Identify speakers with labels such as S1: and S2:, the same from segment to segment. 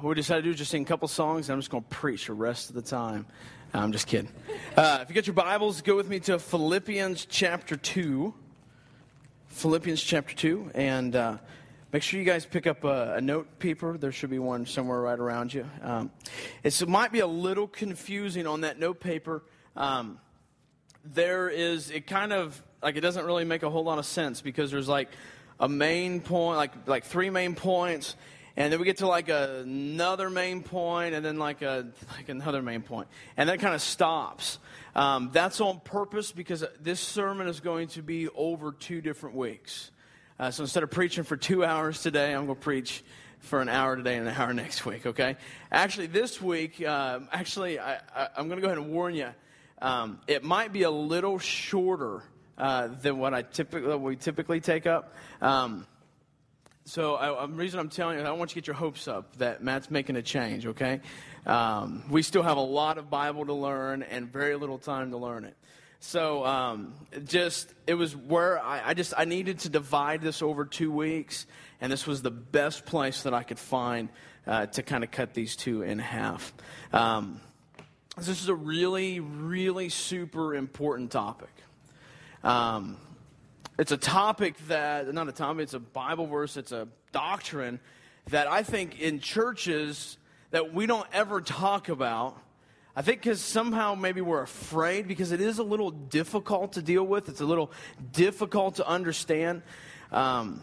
S1: what we decided to do is just sing a couple songs, and I'm just going to preach the rest of the time. I'm just kidding. Uh, if you get your Bibles, go with me to Philippians chapter 2. Philippians chapter 2. And uh, make sure you guys pick up a, a, note paper. There should be one somewhere right around you. Um, it might be a little confusing on that note paper. Um, there is, it kind of, like, it doesn't really make a whole lot of sense because there's like a main point, like, like three main points and then we get to like another main point and then like a like another main point. And then it kind of stops. Um, that's on purpose because this sermon is going to be over two different weeks. Uh, so instead of preaching for two hours today i'm going to preach for an hour today and an hour next week okay? Actually this week uh, actually I, am going to go ahead and warn you um, it might be a little shorter uh, than what i typically we typically take up. Um, so I, the reason I'm telling you, I want you to get your hopes up that Matt's making a change. Okay, um, we still have a lot of Bible to learn and very little time to learn it. So um, just it was where I, I, just I needed to divide this over two weeks, and this was the best place that I could find uh, to kind of cut these two in half. Um, this is a really, really super important topic. Um, it's a topic that, not a topic, it's a Bible verse, it's a doctrine that I think in churches that we don't ever talk about. I think because somehow maybe we're afraid because it is a little difficult to deal with. It's a little difficult to understand. Um,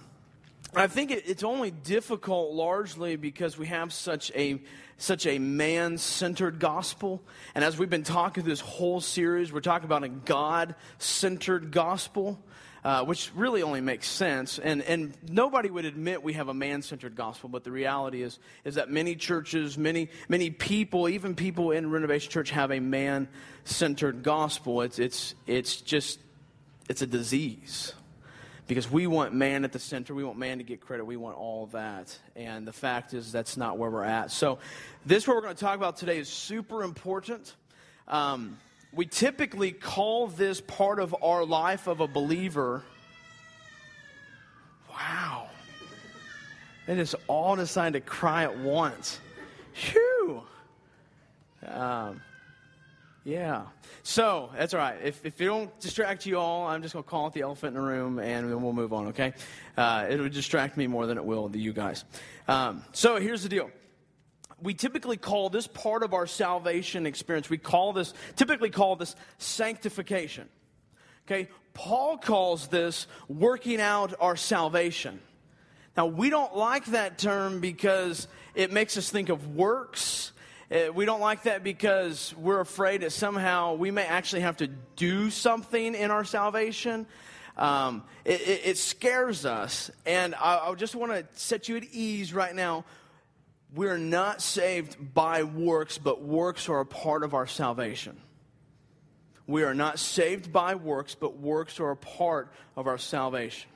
S1: I think it, it's only difficult largely because we have such a such a man-centered gospel. And as we've been talking this whole series, we're talking about a God-centered gospel uh, which really only makes sense. And, and nobody would admit we have a man centered gospel, but the reality is, is that many churches, many, many people, even people in Renovation Church, have a man centered gospel. It's, it's, it's just, it's a disease. Because we want man at the center, we want man to get credit, we want all that. And the fact is, that's not where we're at. So, this, what we're going to talk about today, is super important. Um, we typically call this part of our life of a believer. Wow. And it's all decided to cry at once. Phew. Um, yeah. So, that's all right. If, if it don't distract you all, I'm just going to call it the elephant in the room and then we'll move on, okay? Uh, it would distract me more than it will the you guys. Um, so, here's the deal we typically call this part of our salvation experience, we call this, typically call this sanctification. Okay? Paul calls this working out our salvation. Now, we don't like that term because it makes us think of works. Uh, we don't like that because we're afraid that somehow we may actually have to do something in our salvation. Um, it, it, it, scares us. And I, I just want to set you at ease right now we're not saved by works, but works are a part of our salvation. We are not saved by works, but works are a part of our salvation.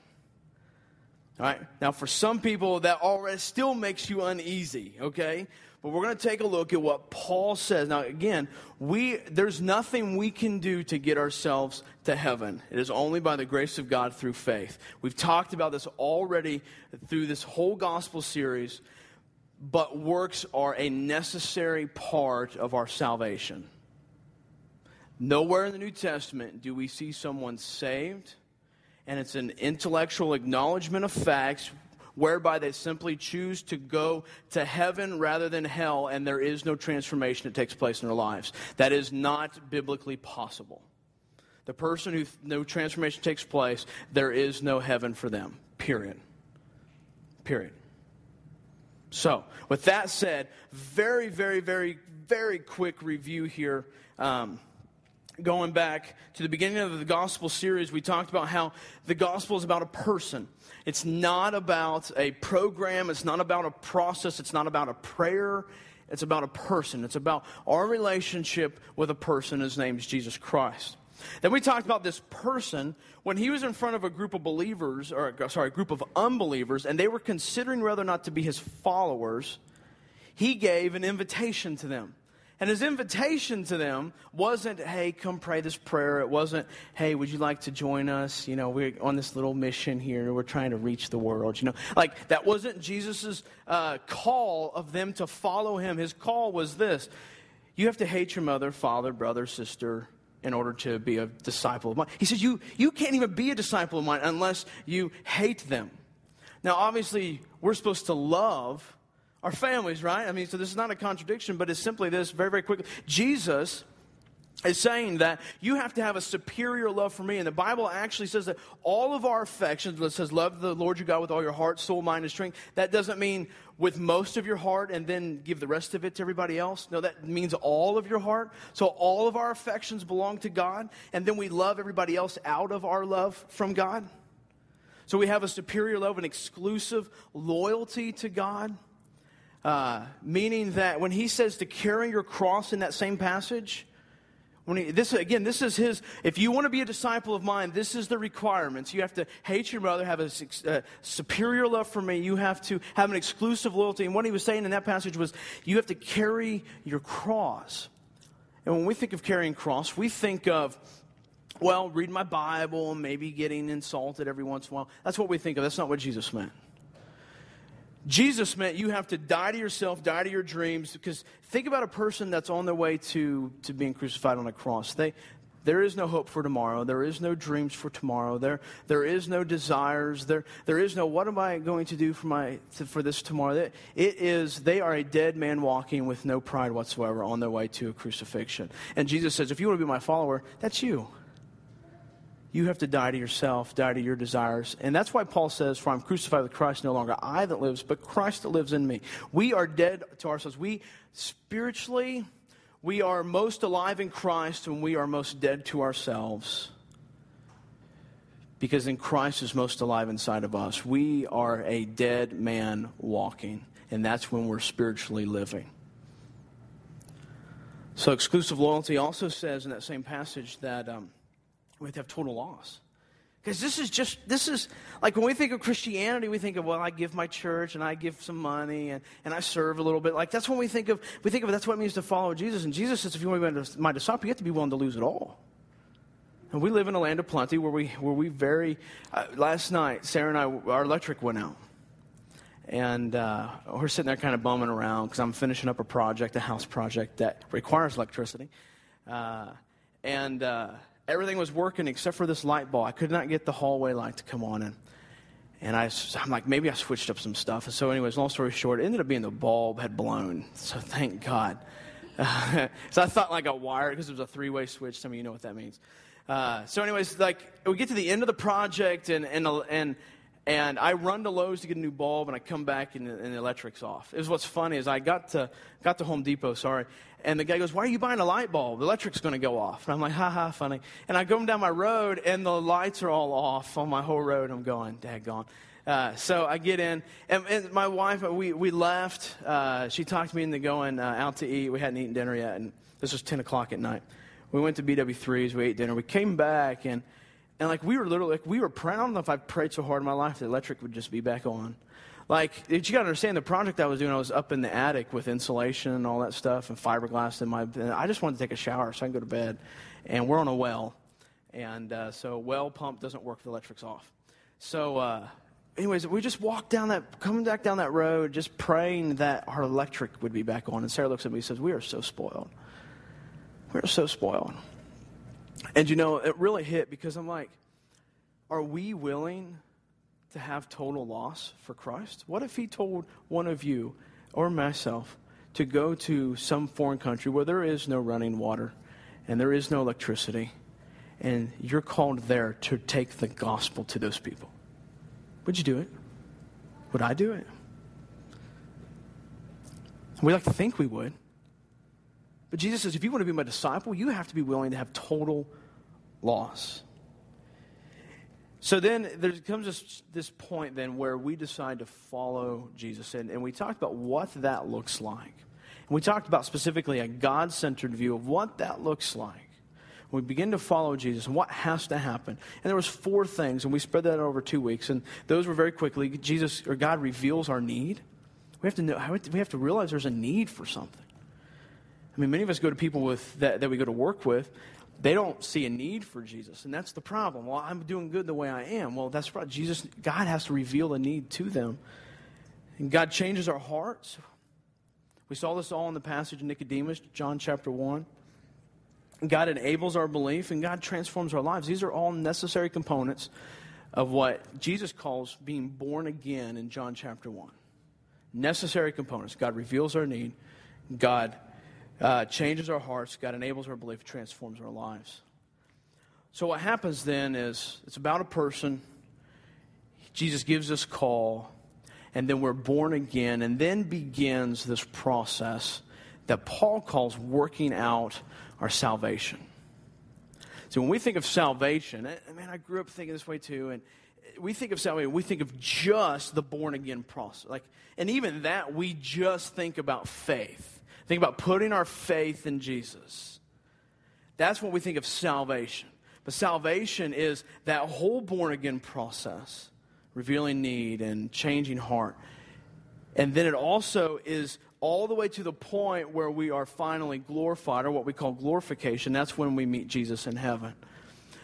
S1: All right? Now, for some people, that already still makes you uneasy, okay? But we're going to take a look at what Paul says. Now, again, we, there's nothing we can do to get ourselves to heaven. It is only by the grace of God through faith. We've talked about this already through this whole gospel series but works are a necessary part of our salvation. Nowhere in the New Testament do we see someone saved, and it's an intellectual acknowledgement of facts whereby they simply choose to go to heaven rather than hell, and there is no transformation that takes place in their lives. That is not biblically possible. The person who no transformation takes place, there is no heaven for them. Period. Period. So, with that said, very, very, very, very quick review here. Um, going back to the beginning of the gospel series, we talked about how the gospel is about a person. It's not about a program, it's not about a process, it's not about a prayer, it's about a person. It's about our relationship with a person. His name is Jesus Christ. Then we talked about this person when he was in front of a group of believers, or sorry, a group of unbelievers, and they were considering whether or not to be his followers. He gave an invitation to them. And his invitation to them wasn't, hey, come pray this prayer. It wasn't, hey, would you like to join us? You know, we're on this little mission here. We're trying to reach the world. You know, like that wasn't Jesus' uh, call of them to follow him. His call was this you have to hate your mother, father, brother, sister, in order to be a disciple of mine. He says, you, you can't even be a disciple of mine unless you hate them. Now, obviously, we're supposed to love our families, right? I mean, so this is not a contradiction, but it's simply this very, very quickly. Jesus is saying that you have to have a superior love for me. And the Bible actually says that all of our affections, it says, love the Lord your God with all your heart, soul, mind, and strength. That doesn't mean with most of your heart and then give the rest of it to everybody else. No, that means all of your heart. So all of our affections belong to God. And then we love everybody else out of our love from God. So we have a superior love, an exclusive loyalty to God. Uh, meaning that when he says to carry your cross in that same passage, when he, this again, this is his. If you want to be a disciple of mine, this is the requirements. You have to hate your brother, have a, a superior love for me. You have to have an exclusive loyalty. And what he was saying in that passage was, you have to carry your cross. And when we think of carrying cross, we think of well, reading my Bible, and maybe getting insulted every once in a while. That's what we think of. That's not what Jesus meant. Jesus meant you have to die to yourself, die to your dreams, because think about a person that's on their way to, to being crucified on a cross. They, there is no hope for tomorrow. There is no dreams for tomorrow. There, there is no desires. There, there is no, what am I going to do for, my, for this tomorrow? It is, they are a dead man walking with no pride whatsoever on their way to a crucifixion. And Jesus says, if you want to be my follower, that's you you have to die to yourself, die to your desires. And that's why Paul says, For I'm crucified with Christ, no longer I that lives, but Christ that lives in me. We are dead to ourselves. We spiritually, we are most alive in Christ when we are most dead to ourselves. Because in Christ is most alive inside of us. We are a dead man walking, and that's when we're spiritually living. So, exclusive loyalty also says in that same passage that. Um, we have to have total loss. Because this is just, this is, like when we think of Christianity, we think of, well, I give my church and I give some money and, and I serve a little bit. Like that's when we think of, we think of that's what it means to follow Jesus. And Jesus says, if you want to be my disciple, you have to be willing to lose it all. And we live in a land of plenty where we, where we very, uh, last night, Sarah and I, our electric went out. And uh, we're sitting there kind of bumming around because I'm finishing up a project, a house project that requires electricity. Uh, and, uh, everything was working except for this light bulb. I could not get the hallway light to come on. And, and I, I'm like, maybe I switched up some stuff. And so, anyways, long story short, it ended up being the bulb had blown. So thank God. Uh, so I thought like a wire, because it was a three way switch. Some of you know what that means. Uh, so, anyways, like we get to the end of the project, and, and, and and I run to Lowe's to get a new bulb, and I come back and, and the electric's off. It was what's funny is I got to got to Home Depot, sorry, and the guy goes, "Why are you buying a light bulb? The electric's going to go off." And I'm like, "Ha ha, funny." And I go down my road, and the lights are all off on my whole road. I'm going, "Daggone." Uh, so I get in, and, and, my wife, we, we left. Uh, she talked me into going uh, out to eat. We hadn't eaten dinner yet, and this was 10 o'clock at night. We went to BW3s, we ate dinner. We came back, and and like we were literally like we were proud. If I prayed so hard in my life the electric would just be back on. Like you got to understand the project I was doing. I was up in the attic with insulation and all that stuff and fiberglass in my. I just wanted to take a shower so I can go to bed. And we're on a well, and uh, so well pump doesn't work if the electric's off. So. Uh, anyways, we just walked down that, coming back down that road, just praying that our electric would be back on. And Sarah looks at me and says, We are so spoiled. We are so spoiled. And you know, it really hit because I'm like, are we willing to have total loss for Christ? What if He told one of you or myself to go to some foreign country where there is no running water and there is no electricity, and you're called there to take the gospel to those people? Would you do it? Would I do it? We like to think we would. But Jesus says, if you want to be my disciple, you have to be willing to have total loss. So then there comes this, this point then where we decide to follow Jesus. And, and we talked about what that looks like. And we talked about specifically a God centered view of what that looks like. We begin to follow Jesus and what has to happen. And there was four things, and we spread that over two weeks. And those were very quickly. Jesus or God reveals our need. We have to know we have to realize there's a need for something. I mean, many of us go to people with, that, that we go to work with, they don't see a need for Jesus. And that's the problem. Well, I'm doing good the way I am. Well, that's right. Jesus, God has to reveal a need to them. And God changes our hearts. We saw this all in the passage of Nicodemus, John chapter 1. God enables our belief and God transforms our lives. These are all necessary components of what Jesus calls being born again in John chapter 1. Necessary components. God reveals our need, God uh, changes our hearts, God enables our belief, transforms our lives. So, what happens then is it's about a person. Jesus gives us call, and then we're born again, and then begins this process that Paul calls working out our salvation. So when we think of salvation, I mean, I grew up thinking this way too, and we think of salvation, we think of just the born again process. Like, and even that, we just think about faith. Think about putting our faith in Jesus. That's what we think of salvation. But salvation is that whole born again process, revealing need and changing heart. And then it also is all the way to the point where we are finally glorified, or what we call glorification. That's when we meet Jesus in heaven.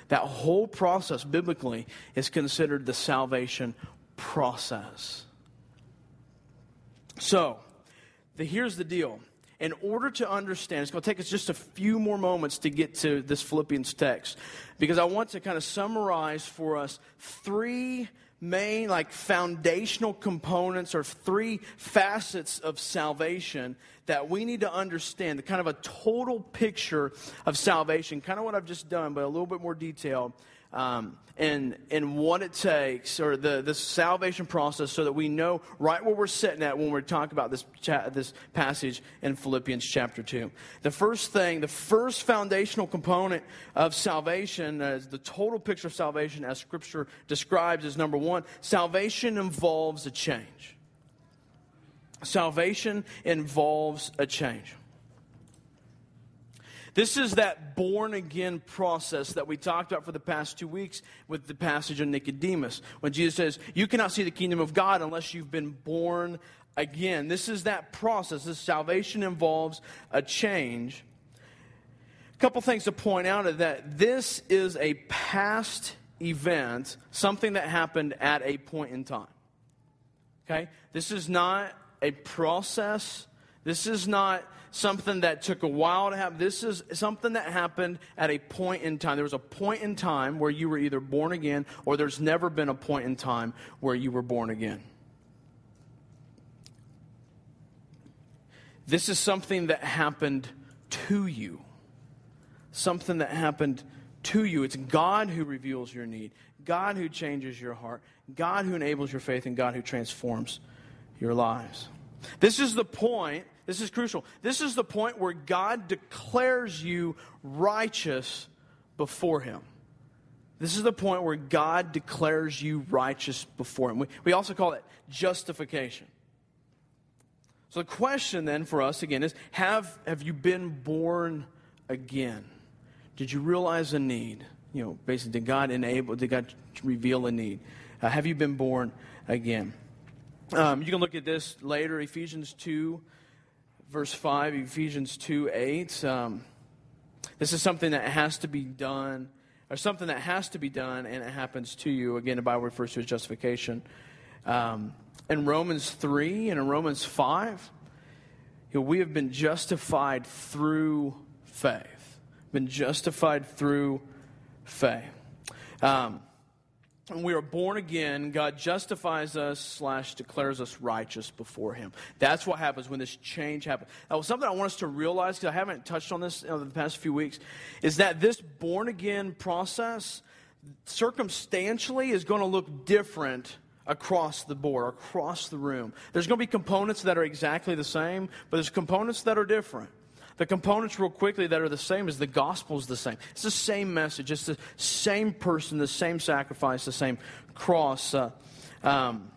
S1: That whole process, biblically, is considered the salvation process. So, the, here's the deal. In order to understand, it's going to take us just a few more moments to get to this Philippians text, because I want to kind of summarize for us three main, like foundational components or three facets of salvation that we need to understand, the kind of a total picture of salvation, kind of what I've just done, but a little bit more detail. Um, and, and what it takes, or the, the salvation process, so that we know right where we're sitting at when we're talking about this, cha- this passage in Philippians chapter 2. The first thing, the first foundational component of salvation, as the total picture of salvation as Scripture describes, is number one salvation involves a change. Salvation involves a change. This is that born again process that we talked about for the past two weeks with the passage of Nicodemus. When Jesus says, You cannot see the kingdom of God unless you've been born again. This is that process. This salvation involves a change. A couple things to point out is that this is a past event, something that happened at a point in time. Okay? This is not a process. This is not something that took a while to happen. This is something that happened at a point in time. There was a point in time where you were either born again or there's never been a point in time where you were born again. This is something that happened to you. Something that happened to you. It's God who reveals your need, God who changes your heart, God who enables your faith, and God who transforms your lives. This is the point this is crucial. This is the point where God declares you righteous before Him. This is the point where God declares you righteous before Him. We, we also call it justification. So the question then for us again is have, have you been born again? Did you realize a need? You know, basically, did God enable, did God reveal a need? Uh, have you been born again? Um, you can look at this later, Ephesians 2 verse 5, Ephesians 2 8. Um, this is something that has to be done, or something that has to be done, and it happens to you. Again, the Bible refers to as justification. Um, in Romans 3 and in Romans 5, you know, we have been justified through faith. Been justified through faith. Um, when we are born again, God justifies us slash declares us righteous before Him. That's what happens when this change happens. Now, something I want us to realize, because I haven't touched on this in the past few weeks, is that this born again process circumstantially is going to look different across the board, across the room. There's going to be components that are exactly the same, but there's components that are different. The components, real quickly, that are the same is the gospel is the same. It's the same message. It's the same person, the same sacrifice, the same cross. Uh, um,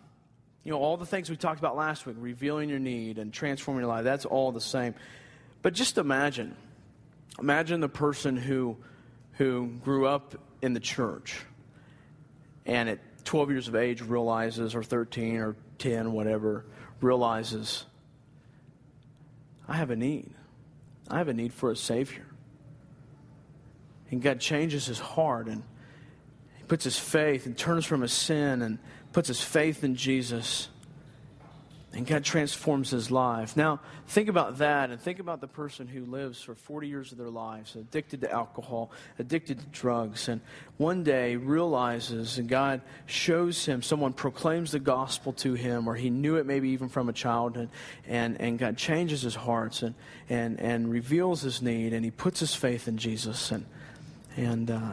S1: you know, all the things we talked about last week, revealing your need and transforming your life, that's all the same. But just imagine, imagine the person who, who grew up in the church and at 12 years of age realizes, or 13 or 10, whatever, realizes, I have a need. I have a need for a Savior. And God changes his heart and he puts his faith and turns from his sin and puts his faith in Jesus. And God transforms his life. Now, think about that and think about the person who lives for 40 years of their lives addicted to alcohol, addicted to drugs, and one day realizes and God shows him, someone proclaims the gospel to him, or he knew it maybe even from a childhood, and, and God changes his hearts and, and, and reveals his need, and he puts his faith in Jesus. And, and uh,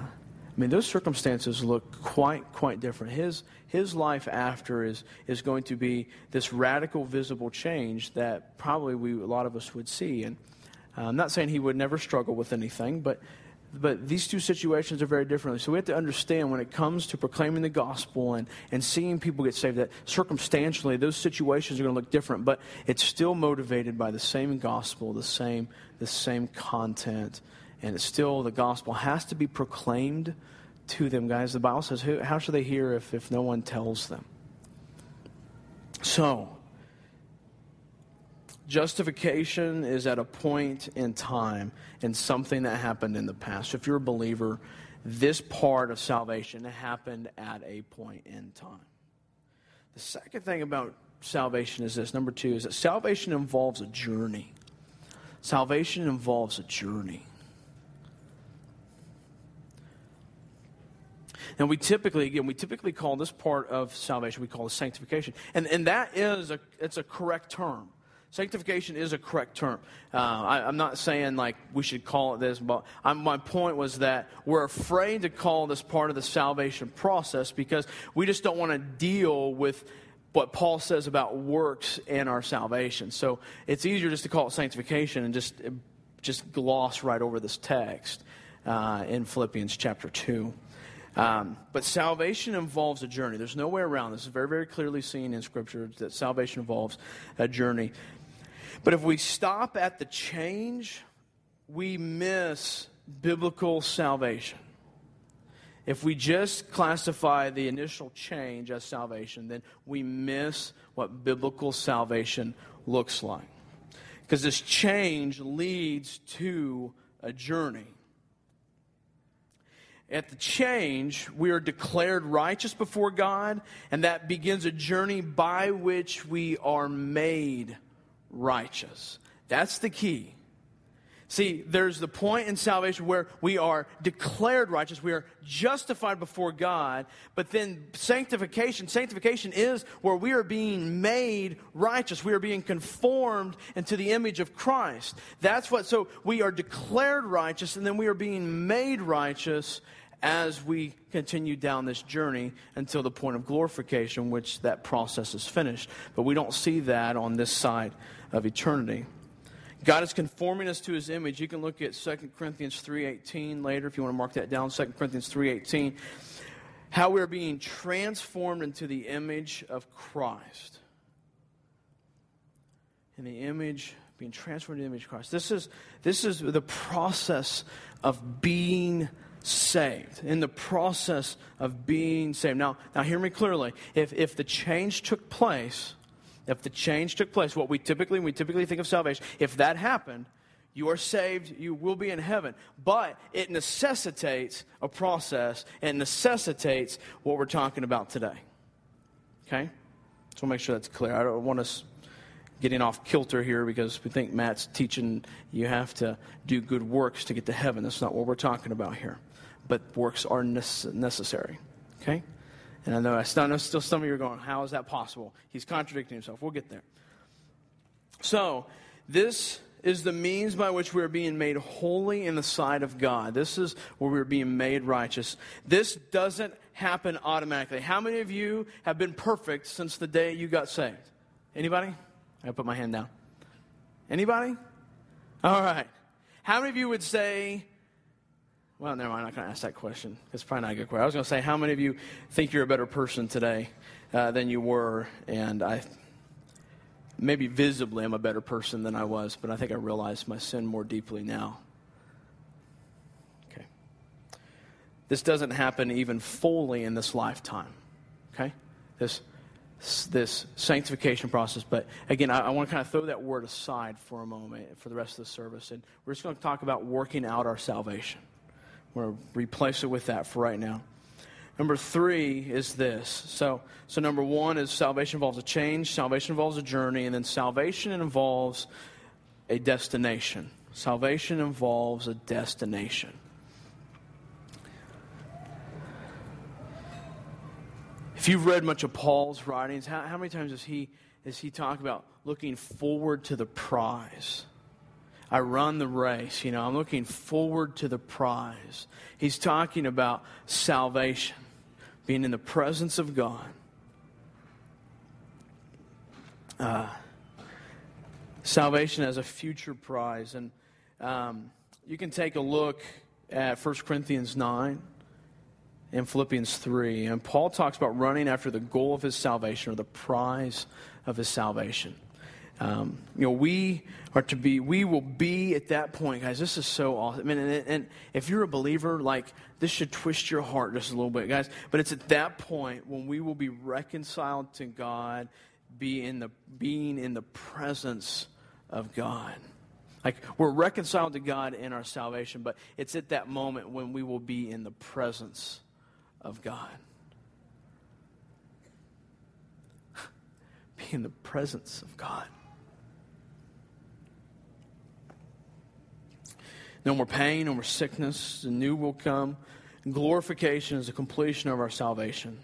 S1: I mean, those circumstances look quite, quite different. His, his life after is, is going to be this radical, visible change that probably we, a lot of us would see. And uh, I'm not saying he would never struggle with anything, but, but these two situations are very different. So we have to understand when it comes to proclaiming the gospel and, and seeing people get saved that circumstantially those situations are going to look different, but it's still motivated by the same gospel, the same, the same content and it's still the gospel has to be proclaimed to them, guys. The Bible says, how should they hear if, if no one tells them? So, justification is at a point in time and something that happened in the past. If you're a believer, this part of salvation happened at a point in time. The second thing about salvation is this number two is that salvation involves a journey. Salvation involves a journey. And we typically, again, we typically call this part of salvation, we call it sanctification. And, and that is a, it's a correct term. Sanctification is a correct term. Uh, I, am not saying like we should call it this, but I'm, my point was that we're afraid to call this part of the salvation process because we just don't want to deal with what Paul says about works in our salvation. So it's easier just to call it sanctification and just just gloss right over this text uh, in Philippians chapter two. Um, but salvation involves a journey. There's no way around this. It's very, very clearly seen in Scripture that salvation involves a journey. But if we stop at the change, we miss biblical salvation. If we just classify the initial change as salvation, then we miss what biblical salvation looks like. Because this change leads to a journey. At the change, we are declared righteous before God, and that begins a journey by which we are made righteous. That's the key. See, there's the point in salvation where we are declared righteous, we are justified before God, but then sanctification, sanctification is where we are being made righteous. We are being conformed into the image of Christ. That's what, so we are declared righteous, and then we are being made righteous as we continue down this journey until the point of glorification, which that process is finished. But we don't see that on this side of eternity. God is conforming us to his image. You can look at 2 Corinthians 3.18 later if you want to mark that down. 2 Corinthians 3.18. How we are being transformed into the image of Christ. In the image, being transformed into the image of Christ. This is, this is the process of being saved, in the process of being saved. Now, now hear me clearly. If, if the change took place, if the change took place, what we typically, we typically think of salvation, if that happened, you are saved, you will be in heaven. But it necessitates a process and necessitates what we're talking about today. Okay? So make sure that's clear. I don't want us getting off kilter here because we think Matt's teaching you have to do good works to get to heaven. That's not what we're talking about here but works are necessary. Okay? And I know, I know still some of you are going, how is that possible? He's contradicting himself. We'll get there. So, this is the means by which we are being made holy in the sight of God. This is where we're being made righteous. This doesn't happen automatically. How many of you have been perfect since the day you got saved? Anybody? I put my hand down. Anybody? All right. How many of you would say well, never mind. I'm not going to ask that question. It's probably not a good question. I was going to say, how many of you think you're a better person today uh, than you were? And I, maybe visibly, I'm a better person than I was, but I think I realize my sin more deeply now. Okay. This doesn't happen even fully in this lifetime. Okay? This, this sanctification process. But again, I, I want to kind of throw that word aside for a moment for the rest of the service. And we're just going to talk about working out our salvation. We're going to replace it with that for right now. Number three is this. So, so number one is salvation involves a change, salvation involves a journey, and then salvation involves a destination. Salvation involves a destination. If you've read much of Paul's writings, how, how many times does he, does he talk about looking forward to the prize? I run the race, you know, I'm looking forward to the prize. He's talking about salvation, being in the presence of God. Uh, salvation as a future prize. And um, you can take a look at 1 Corinthians 9 and Philippians 3. And Paul talks about running after the goal of his salvation or the prize of his salvation. Um, you know, we are to be, we will be at that point, guys. This is so awesome. I mean, and, and, if you're a believer, like, this should twist your heart just a little bit, guys. But it's at that point when we will be reconciled to God, be in the, being in the presence of God. Like, we're reconciled to God in our salvation, but it's at that moment when we will be in the presence of God. Be in the presence of God. No more pain, no more sickness. The new will come. Glorification is the completion of our salvation.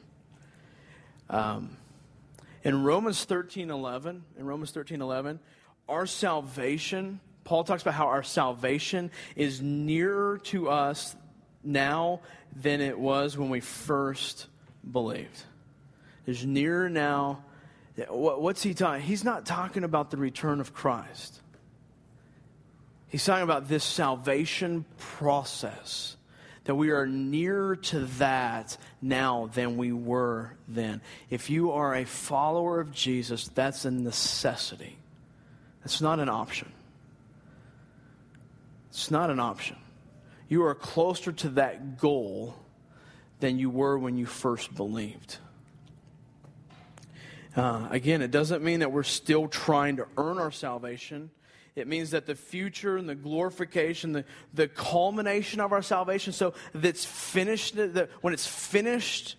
S1: Um, in Romans 13 11, in Romans 13 11, our salvation, Paul talks about how our salvation is nearer to us now than it was when we first believed. It's nearer now. What's he talking? He's not talking about the return of Christ. He's talking about this salvation process that we are nearer to that now than we were then. If you are a follower of Jesus, that's a necessity. It's not an option. It's not an option you are closer to that goal than you were when you first believed. Uh, again, it doesn't mean that we're still trying to earn our salvation. It means that the future and the glorification, the, the culmination of our salvation, so that's finished, that when it's finished,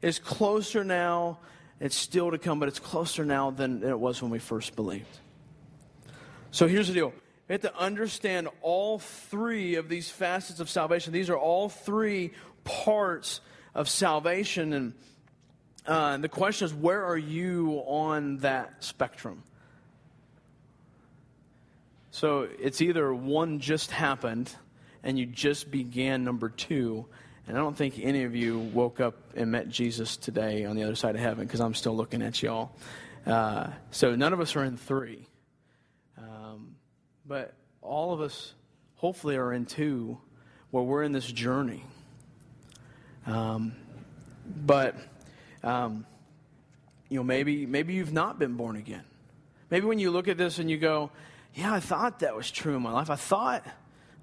S1: is closer now. It's still to come, but it's closer now than it was when we first believed. So here's the deal we have to understand all three of these facets of salvation. These are all three parts of salvation. And uh, the question is, where are you on that spectrum? So it's either one just happened and you just began number two. And I don't think any of you woke up and met Jesus today on the other side of heaven because I'm still looking at y'all. Uh, so none of us are in three. But all of us, hopefully, are in two where we're in this journey. Um, but, um, you know, maybe, maybe you've not been born again. Maybe when you look at this and you go, yeah, I thought that was true in my life. I thought,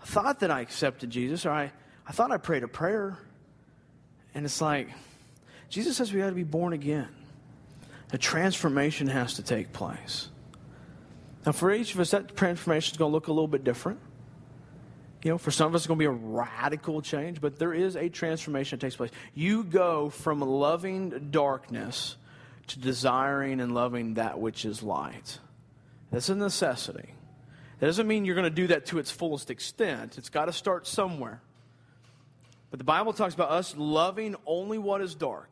S1: I thought that I accepted Jesus, or I, I thought I prayed a prayer. And it's like, Jesus says we got to be born again. A transformation has to take place. Now, for each of us, that transformation is going to look a little bit different. You know, for some of us, it's going to be a radical change, but there is a transformation that takes place. You go from loving darkness to desiring and loving that which is light. That's a necessity. That doesn't mean you're going to do that to its fullest extent. It's got to start somewhere. But the Bible talks about us loving only what is dark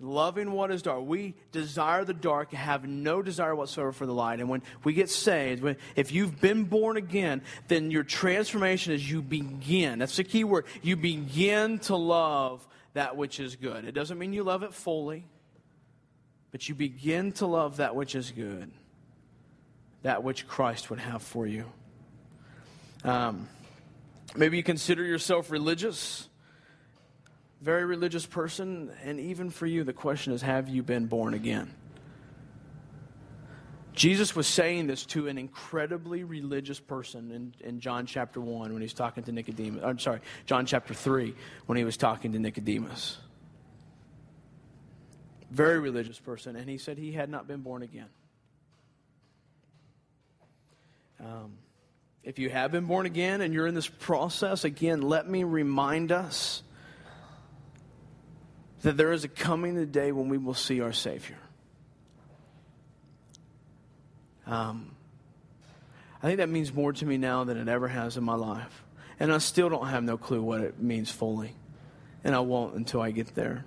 S1: loving what is dark. We desire the dark, have no desire whatsoever for the light. And when we get saved, when, if you've been born again, then your transformation is you begin. That's the key word. You begin to love that which is good. It doesn't mean you love it fully, but you begin to love that which is good, that which Christ would have for you. Um, maybe you consider yourself religious very religious person, and even for you, the question is have you been born again? Jesus was saying this to an incredibly religious person in, in John chapter 1 when he was talking to Nicodemus. I'm sorry, John chapter 3 when he was talking to Nicodemus. very religious person, and he said he had not been born again. Um, if you have been born again and you're in this process, again, let me remind us that there is a coming the day when we will see our Savior. Um, I think that means more to me now than it ever has in my life. And I still don't have no clue what it means fully. And I won't until I get there.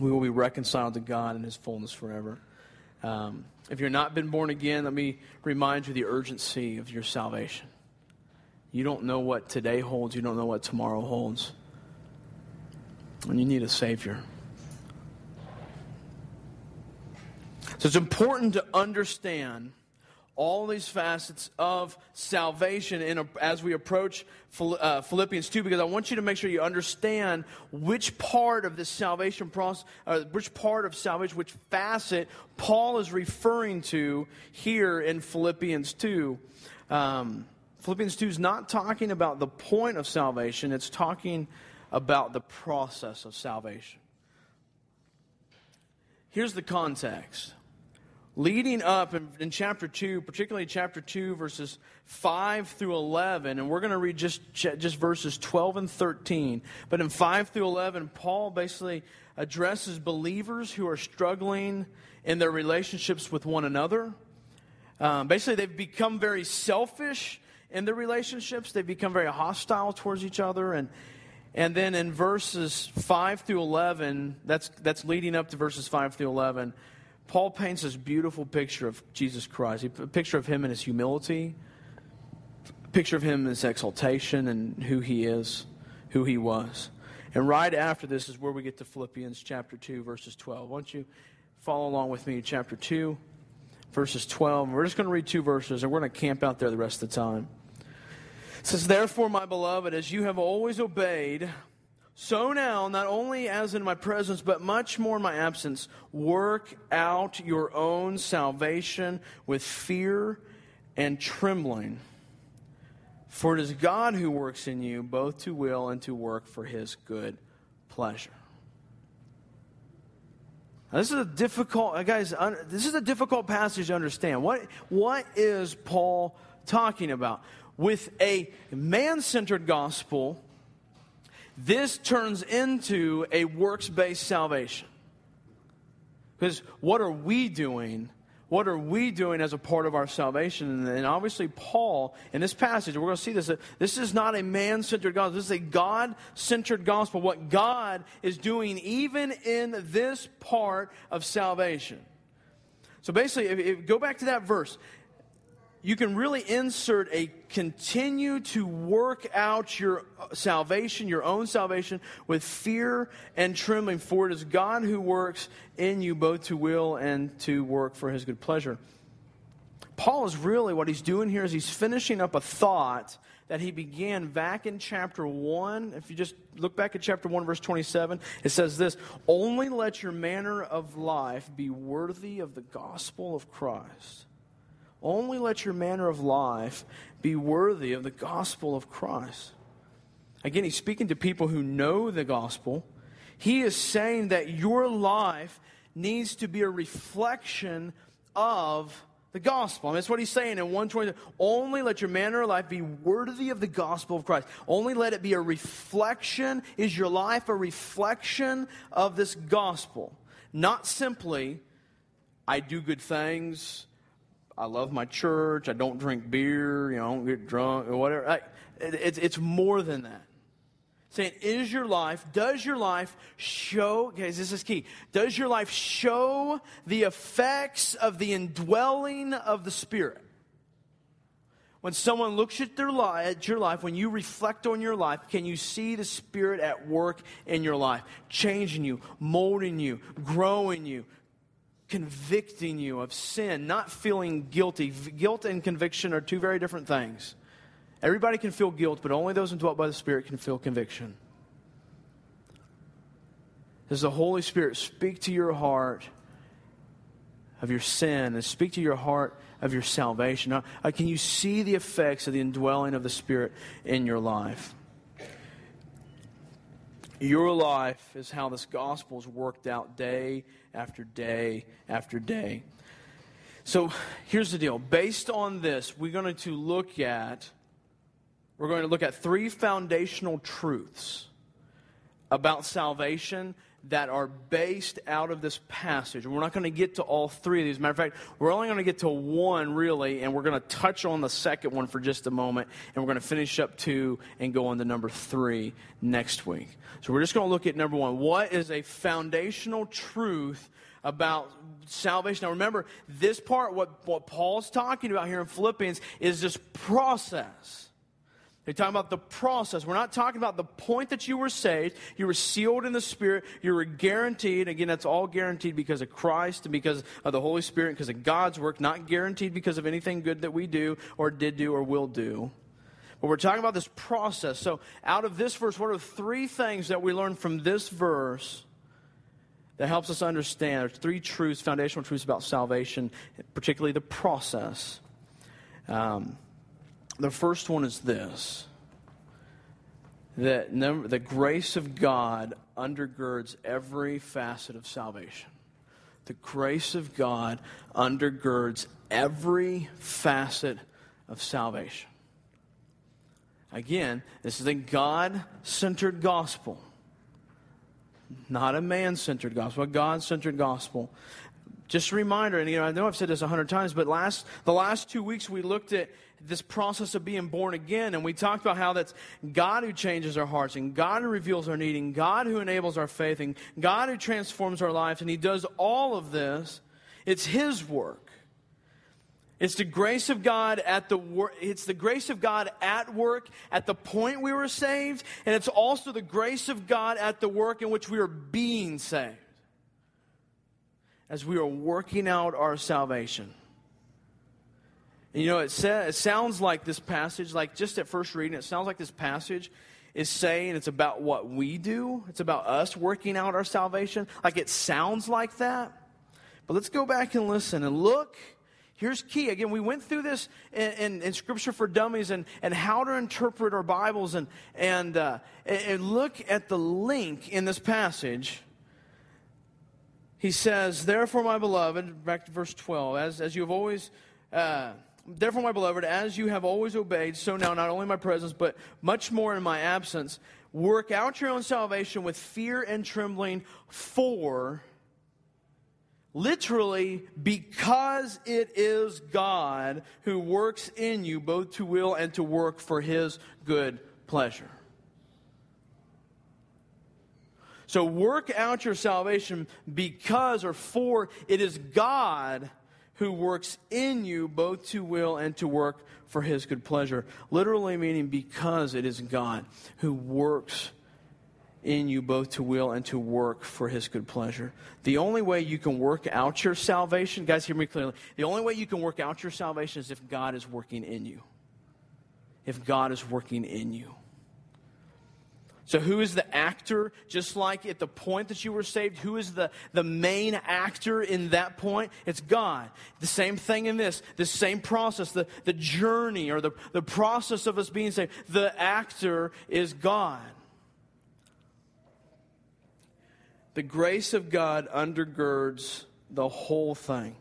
S1: We will be reconciled to God in His fullness forever. Um, if you're not been born again, let me remind you the urgency of your salvation. You don't know what today holds, you don't know what tomorrow holds. And you need a Savior. So it's important to understand all these facets of salvation in a, as we approach uh, Philippians 2 because I want you to make sure you understand which part of this salvation process, uh, which part of salvation, which facet Paul is referring to here in Philippians 2. Um, Philippians 2 is not talking about the point of salvation, it's talking about the process of salvation. Here's the context leading up in, in, chapter 2, particularly chapter 2, verses 5 through 11, and we're going to read just, just verses 12 and 13. But in 5 through 11, Paul basically addresses believers who are struggling in their relationships with one another. Um, basically, they've become very selfish in their relationships, they've become very hostile towards each other. And, and then in verses 5 through 11, that's, that's leading up to verses 5 through 11 Paul paints this beautiful picture of Jesus Christ, a picture of him in his humility, a picture of him in his exaltation and who he is, who he was. And right after this is where we get to Philippians chapter 2, verses 12. Why don't you follow along with me chapter 2, verses 12. We're just going to read two verses, and we're going to camp out there the rest of the time. It says, Therefore, my beloved, as you have always obeyed, so now, not only as in my presence, but much more in my absence, work out your own salvation with fear and trembling. For it is God who works in you both to will and to work for his good pleasure. Now, this is a difficult, uh, guys, this is a difficult passage to understand. What, what is Paul talking about? With a man centered gospel, this turns into a works based salvation. Because what are we doing? What are we doing as a part of our salvation? And obviously, Paul, in this passage, we're going to see this. This is not a man centered gospel. This is a God centered gospel. What God is doing, even in this part of salvation. So basically, if, if, go back to that verse you can really insert a continue to work out your salvation, your own salvation, with fear and trembling, for it is God who works in you both to will and to work for his good pleasure. Paul is really, what he's doing here is he's finishing up a thought that he began back in chapter 1. If you just look back at chapter 1, verse 27, it says this Only let your manner of life be worthy of the gospel of Christ only let your manner of life be worthy of the gospel of Christ. Again, he's speaking to people who know the gospel. He is saying that your life needs to be a reflection of the gospel. And that's what he's saying in 120. Only let your manner of life be worthy of the gospel of Christ. Only let it be a reflection. Is your life a reflection of this gospel? Not simply, I do good things, I love my church. I don't drink beer. You know, I don't get drunk or whatever. I, it, it's, it's more than that. Saying, is your life, does your life show, guys, this is key. Does your life show the effects of the indwelling of the Spirit? When someone looks at their life, at your life, when you reflect on your life, can you see the Spirit at work in your life, changing you, molding you, growing you, convicting you of sin, not feeling guilty. Guilt and conviction are two very different things. Everybody can feel guilt, but only those indwelt by the Spirit can feel conviction. Does the Holy Spirit speak to your heart of your sin and speak to your heart of your salvation? Uh, can you see the effects of the indwelling of the Spirit in your life? Your life is how this gospel is worked out day after day after day. So here's the deal. Based on this, we're going to look at we're going to look at three foundational truths about salvation that are based out of this passage. We're not going to get to all three of these. Matter of fact, we're only going to get to one really, and we're going to touch on the second one for just a moment, and we're going to finish up two and go on to number three next week. So we're just going to look at number one. What is a foundational truth about salvation? Now remember, this part, what, what Paul's talking about here in Philippians, is this process they're talking about the process. We're not talking about the point that you were saved. You were sealed in the Spirit. You were guaranteed. Again, that's all guaranteed because of Christ and because of the Holy Spirit, because of God's work, not guaranteed because of anything good that we do or did do or will do. But we're talking about this process. So, out of this verse, what are three things that we learn from this verse that helps us understand? There's three truths, foundational truths about salvation, particularly the process. Um, the first one is this that the grace of God undergirds every facet of salvation. The grace of God undergirds every facet of salvation. Again, this is a God centered gospel, not a man centered gospel, a God centered gospel. Just a reminder, and you know, I know I've said this a hundred times, but last the last two weeks we looked at this process of being born again. And we talked about how that's God who changes our hearts and God who reveals our need and God who enables our faith and God who transforms our lives. And He does all of this. It's His work. It's the grace of God at the work. It's the grace of God at work at the point we were saved, and it's also the grace of God at the work in which we are being saved. As we are working out our salvation. You know, it, sa- it sounds like this passage, like just at first reading, it sounds like this passage is saying it's about what we do. It's about us working out our salvation. Like it sounds like that. But let's go back and listen and look. Here's key. Again, we went through this in, in, in Scripture for Dummies and, and how to interpret our Bibles and, and, uh, and look at the link in this passage. He says, Therefore, my beloved, back to verse 12, as, as you have always. Uh, Therefore, my beloved, as you have always obeyed, so now, not only in my presence, but much more in my absence, work out your own salvation with fear and trembling, for literally, because it is God who works in you both to will and to work for his good pleasure. So work out your salvation because or for it is God who works in you both to will and to work for his good pleasure. Literally meaning because it is God who works in you both to will and to work for his good pleasure. The only way you can work out your salvation, guys, hear me clearly. The only way you can work out your salvation is if God is working in you. If God is working in you. So, who is the actor? Just like at the point that you were saved, who is the, the main actor in that point? It's God. The same thing in this, the same process, the, the journey or the, the process of us being saved. The actor is God. The grace of God undergirds the whole thing.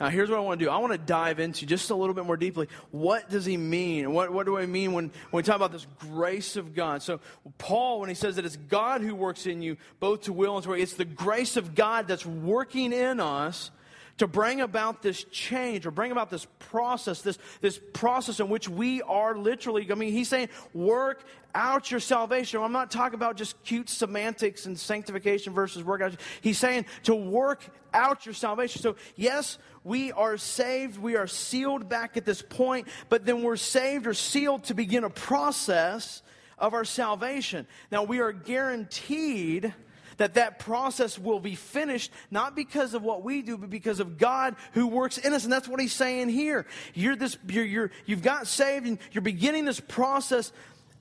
S1: Now, here's what I want to do. I want to dive into just a little bit more deeply. What does he mean? What, what do I mean when, when we talk about this grace of God? So, Paul, when he says that it's God who works in you, both to will and to work, it's the grace of God that's working in us to bring about this change or bring about this process, this, this process in which we are literally, I mean, he's saying, work out your salvation. I'm not talking about just cute semantics and sanctification versus work out. He's saying to work out your salvation. So, yes, we are saved, we are sealed back at this point, but then we're saved or sealed to begin a process of our salvation. Now, we are guaranteed that that process will be finished, not because of what we do, but because of God who works in us. And that's what he's saying here. You're this, you're, you're you've got saved and you're beginning this process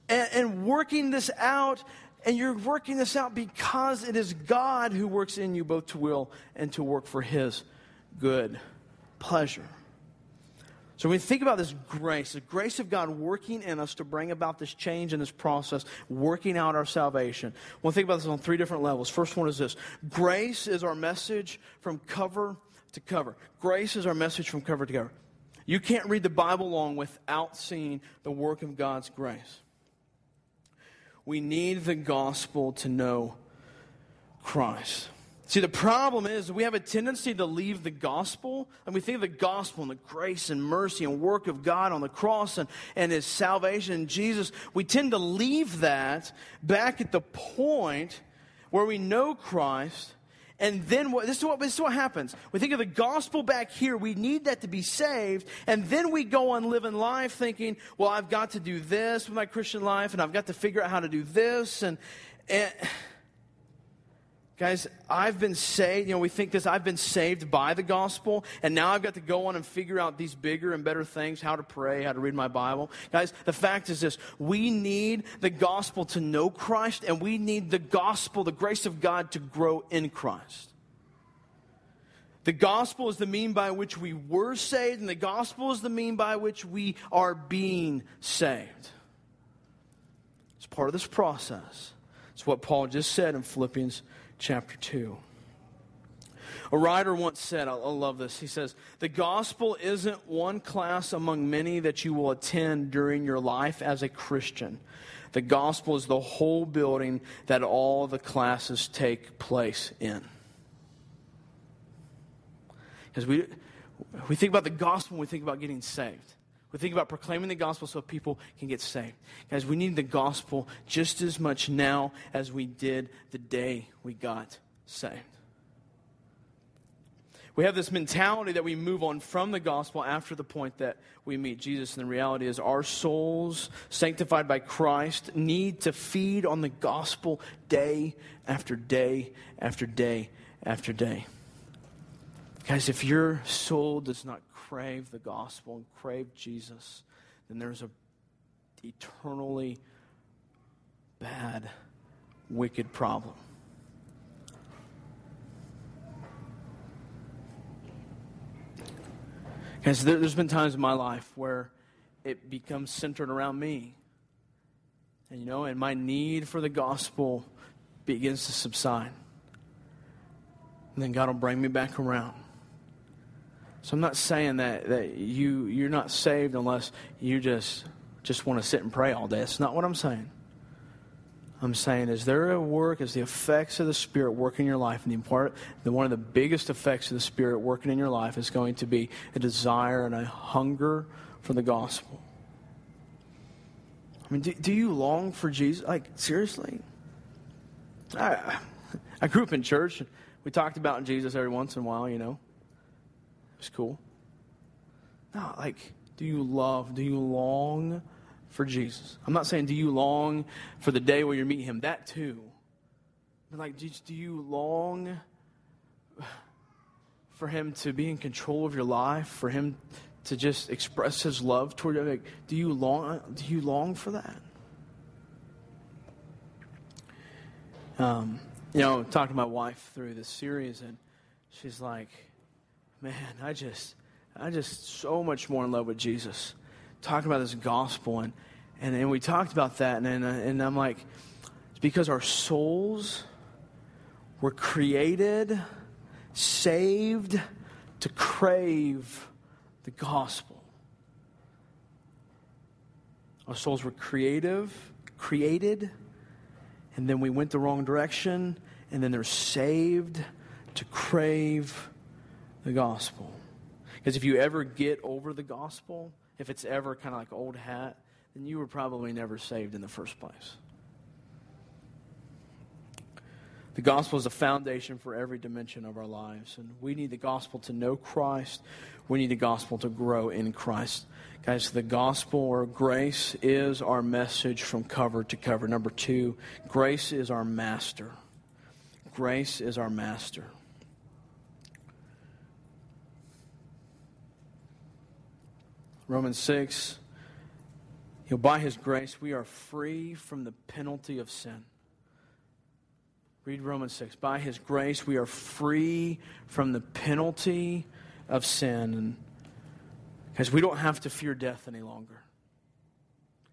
S1: and, and working this out. And you're working this out because it is God who works in you both to will and to work for his good pleasure. So when we think about this grace, the grace of God working in us to bring about this change in this process, working out our salvation. We'll think about this on three different levels. First one is this grace is our message from cover to cover. Grace is our message from cover to cover. You can't read the Bible long without seeing the work of God's grace. We need the gospel to know Christ. See, the problem is we have a tendency to leave the gospel, and we think of the gospel and the grace and mercy and work of God on the cross and, and his salvation in Jesus. We tend to leave that back at the point where we know Christ. And then what, this, is what, this is what happens. We think of the gospel back here. We need that to be saved. And then we go on living life thinking, well, I've got to do this with my Christian life, and I've got to figure out how to do this. And, and Guys, I've been saved. You know, we think this I've been saved by the gospel, and now I've got to go on and figure out these bigger and better things how to pray, how to read my Bible. Guys, the fact is this we need the gospel to know Christ, and we need the gospel, the grace of God, to grow in Christ. The gospel is the mean by which we were saved, and the gospel is the mean by which we are being saved. It's part of this process. It's what Paul just said in Philippians chapter 2. A writer once said, I love this. He says, The gospel isn't one class among many that you will attend during your life as a Christian. The gospel is the whole building that all the classes take place in. Because we, we think about the gospel when we think about getting saved. Think about proclaiming the gospel so people can get saved. Guys, we need the gospel just as much now as we did the day we got saved. We have this mentality that we move on from the gospel after the point that we meet Jesus. And the reality is, our souls, sanctified by Christ, need to feed on the gospel day after day after day after day. Guys, if your soul does not crave the gospel and crave Jesus, then there's a eternally bad, wicked problem. Guys, there, has been times in my life where it becomes centered around me. And you know, and my need for the gospel begins to subside. And then God will bring me back around. So I'm not saying that, that you, you're not saved unless you just, just want to sit and pray all day. That's not what I'm saying. I'm saying, is there a work, is the effects of the Spirit working in your life? And the part, the, one of the biggest effects of the Spirit working in your life is going to be a desire and a hunger for the gospel. I mean, do, do you long for Jesus? Like, seriously? I, I grew up in church. We talked about Jesus every once in a while, you know. It's cool. No, like, do you love, do you long for Jesus? I'm not saying do you long for the day where you meet him, that too. But like, do, you long for him to be in control of your life, for him to just express his love toward you? Like, do you long, do you long for that? Um, you know, talking to my wife through this series, and she's like, man, I just, I just so much more in love with Jesus. Talking about this gospel, and and, and we talked about that, and and, uh, and I'm like, it's because our souls were created, saved to crave the gospel. Our souls were creative, created, and then we went the wrong direction, and then they're saved to crave the gospel. Because if you ever get over the gospel, if it's ever kind of like old hat, then you were probably never saved in the first place. The gospel is the foundation for every dimension of our lives. And we need the gospel to know Christ. We need the gospel to grow in Christ. Guys, the gospel or grace is our message from cover to cover. Number two, grace is our master. Grace is our master. Romans 6, you know, by his grace, we are free from the penalty of sin. Read Romans 6. By his grace, we are free from the penalty of sin. Because we don't have to fear death any longer.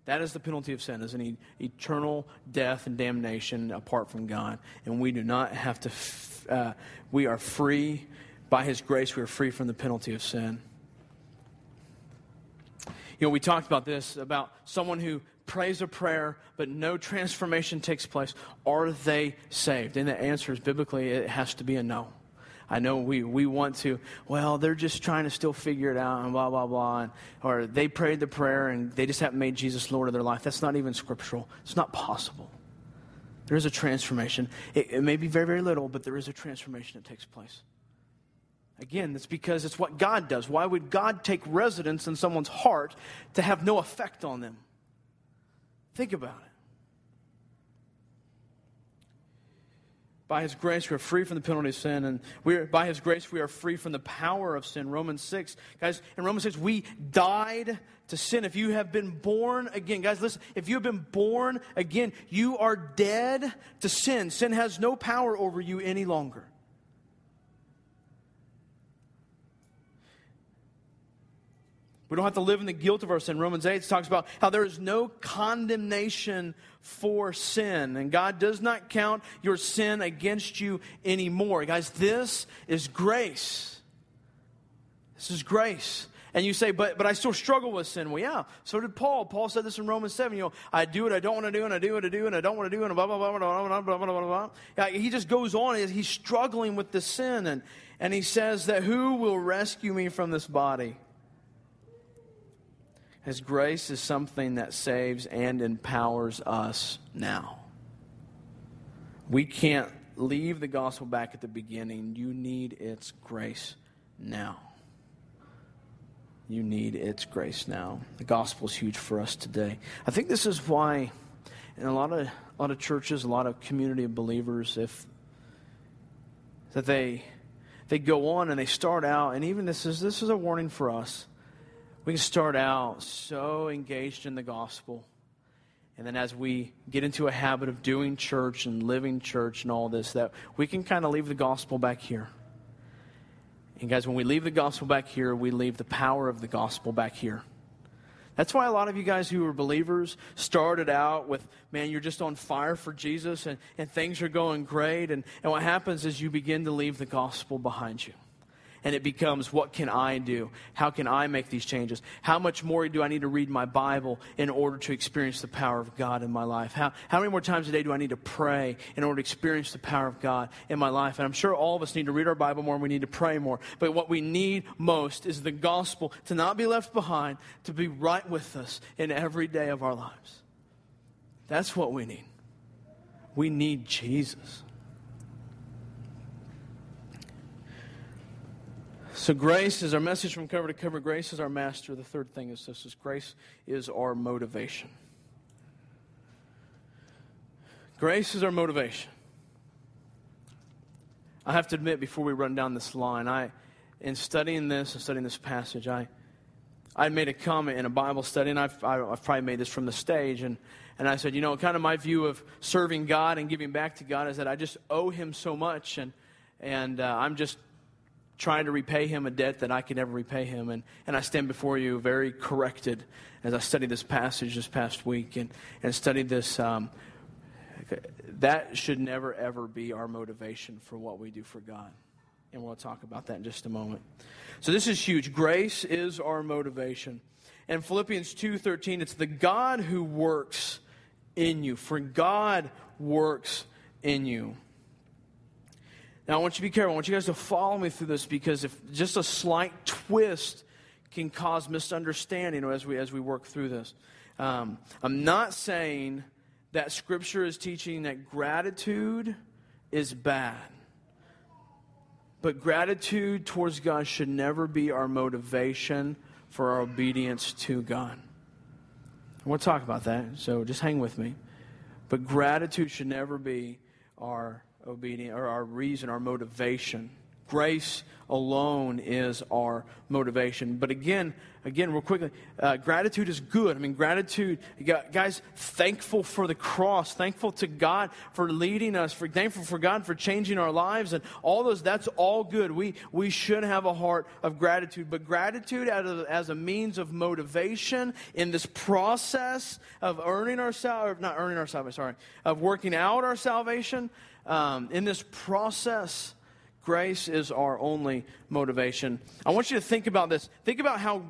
S1: That is the penalty of sin, is an eternal death and damnation apart from God. And we do not have to, uh, we are free. By His grace, we are free from the penalty of sin. You know, we talked about this about someone who prays a prayer, but no transformation takes place. Are they saved? And the answer is biblically, it has to be a no. I know we, we want to, well, they're just trying to still figure it out and blah, blah, blah. And, or they prayed the prayer and they just haven't made Jesus Lord of their life. That's not even scriptural. It's not possible. There is a transformation. It, it may be very, very little, but there is a transformation that takes place. Again, that's because it's what God does. Why would God take residence in someone's heart to have no effect on them? Think about it. By his grace, we are free from the penalty of sin, and we are, by his grace, we are free from the power of sin. Romans 6, guys, in Romans 6, we died to sin. If you have been born again, guys, listen, if you have been born again, you are dead to sin. Sin has no power over you any longer. We don't have to live in the guilt of our sin. Romans 8 talks about how there is no condemnation for sin. And God does not count your sin against you anymore. Guys, this is grace. This is grace. And you say, but, but I still struggle with sin. Well, yeah, so did Paul. Paul said this in Romans 7. You know, I do what I don't want to do, and I do what I do, and I don't want to do, and blah, blah, blah, blah, blah, blah, blah, blah, blah. He just goes on. He's struggling with the sin. And, and he says that who will rescue me from this body? His grace is something that saves and empowers us now. We can't leave the gospel back at the beginning. You need its grace now. You need its grace now. The gospel is huge for us today. I think this is why in a lot of a lot of churches, a lot of community of believers, if that they they go on and they start out, and even this is this is a warning for us we can start out so engaged in the gospel. And then as we get into a habit of doing church and living church and all this, that we can kind of leave the gospel back here. And guys, when we leave the gospel back here, we leave the power of the gospel back here. That's why a lot of you guys who are believers started out with, man, you're just on fire for Jesus and, and things are going great. And, and what happens is you begin to leave the gospel behind you and it becomes what can I do? How can I make these changes? How much more do I need to read my Bible in order to experience the power of God in my life? How, how many more times a day do I need to pray in order to experience the power of God in my life? And I'm sure all of us need to read our Bible more and we need to pray more. But what we need most is the gospel to not be left behind, to be right with us in every day of our lives. That's what we need. We need Jesus. So, grace is our message from cover to cover. Grace is our master. The third thing is this is grace is our motivation. Grace is our motivation. I have to admit, before we run down this line, I, in studying this and studying this passage, I, I made a comment in a Bible study, and I've, I've probably made this from the stage, and, and I said, you know, kind of my view of serving God and giving back to God is that I just owe Him so much, and, and uh, I'm just trying to repay him a debt that I could never repay him. And, and I stand before you very corrected as I studied this passage this past week and, and studied this. Um, that should never, ever be our motivation for what we do for God. And we'll talk about that in just a moment. So this is huge. Grace is our motivation. And Philippians 2.13, it's the God who works in you. For God works in you. Now, I want you to be careful. I want you guys to follow me through this because if just a slight twist can cause misunderstanding as we, as we work through this. Um, I'm not saying that Scripture is teaching that gratitude is bad. But gratitude towards God should never be our motivation for our obedience to God. we'll talk about that, so just hang with me. But gratitude should never be our obedience or our reason, our motivation. grace alone is our motivation. But again, again, real quickly, uh, gratitude is good. I mean, gratitude, guys, thankful for the cross, thankful to God for leading us, for thankful for God for changing our lives, and all those. That's all good. We we should have a heart of gratitude, but gratitude as a, as a means of motivation in this process of earning our salvation, not earning our salvation, sorry, of working out our salvation. Um, in this process Grace is our only motivation. I want you to think about this. Think about how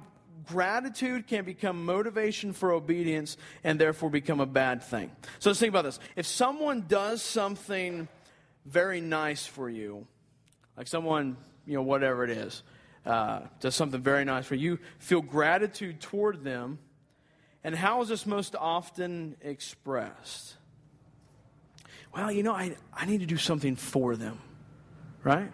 S1: gratitude can become motivation for obedience and therefore become a bad thing. So let's think about this. If someone does something very nice for you, like someone, you know, whatever it is, uh, does something very nice for you, you feel gratitude toward them. And how is this most often expressed? Well, you know, I, I need to do something for them right?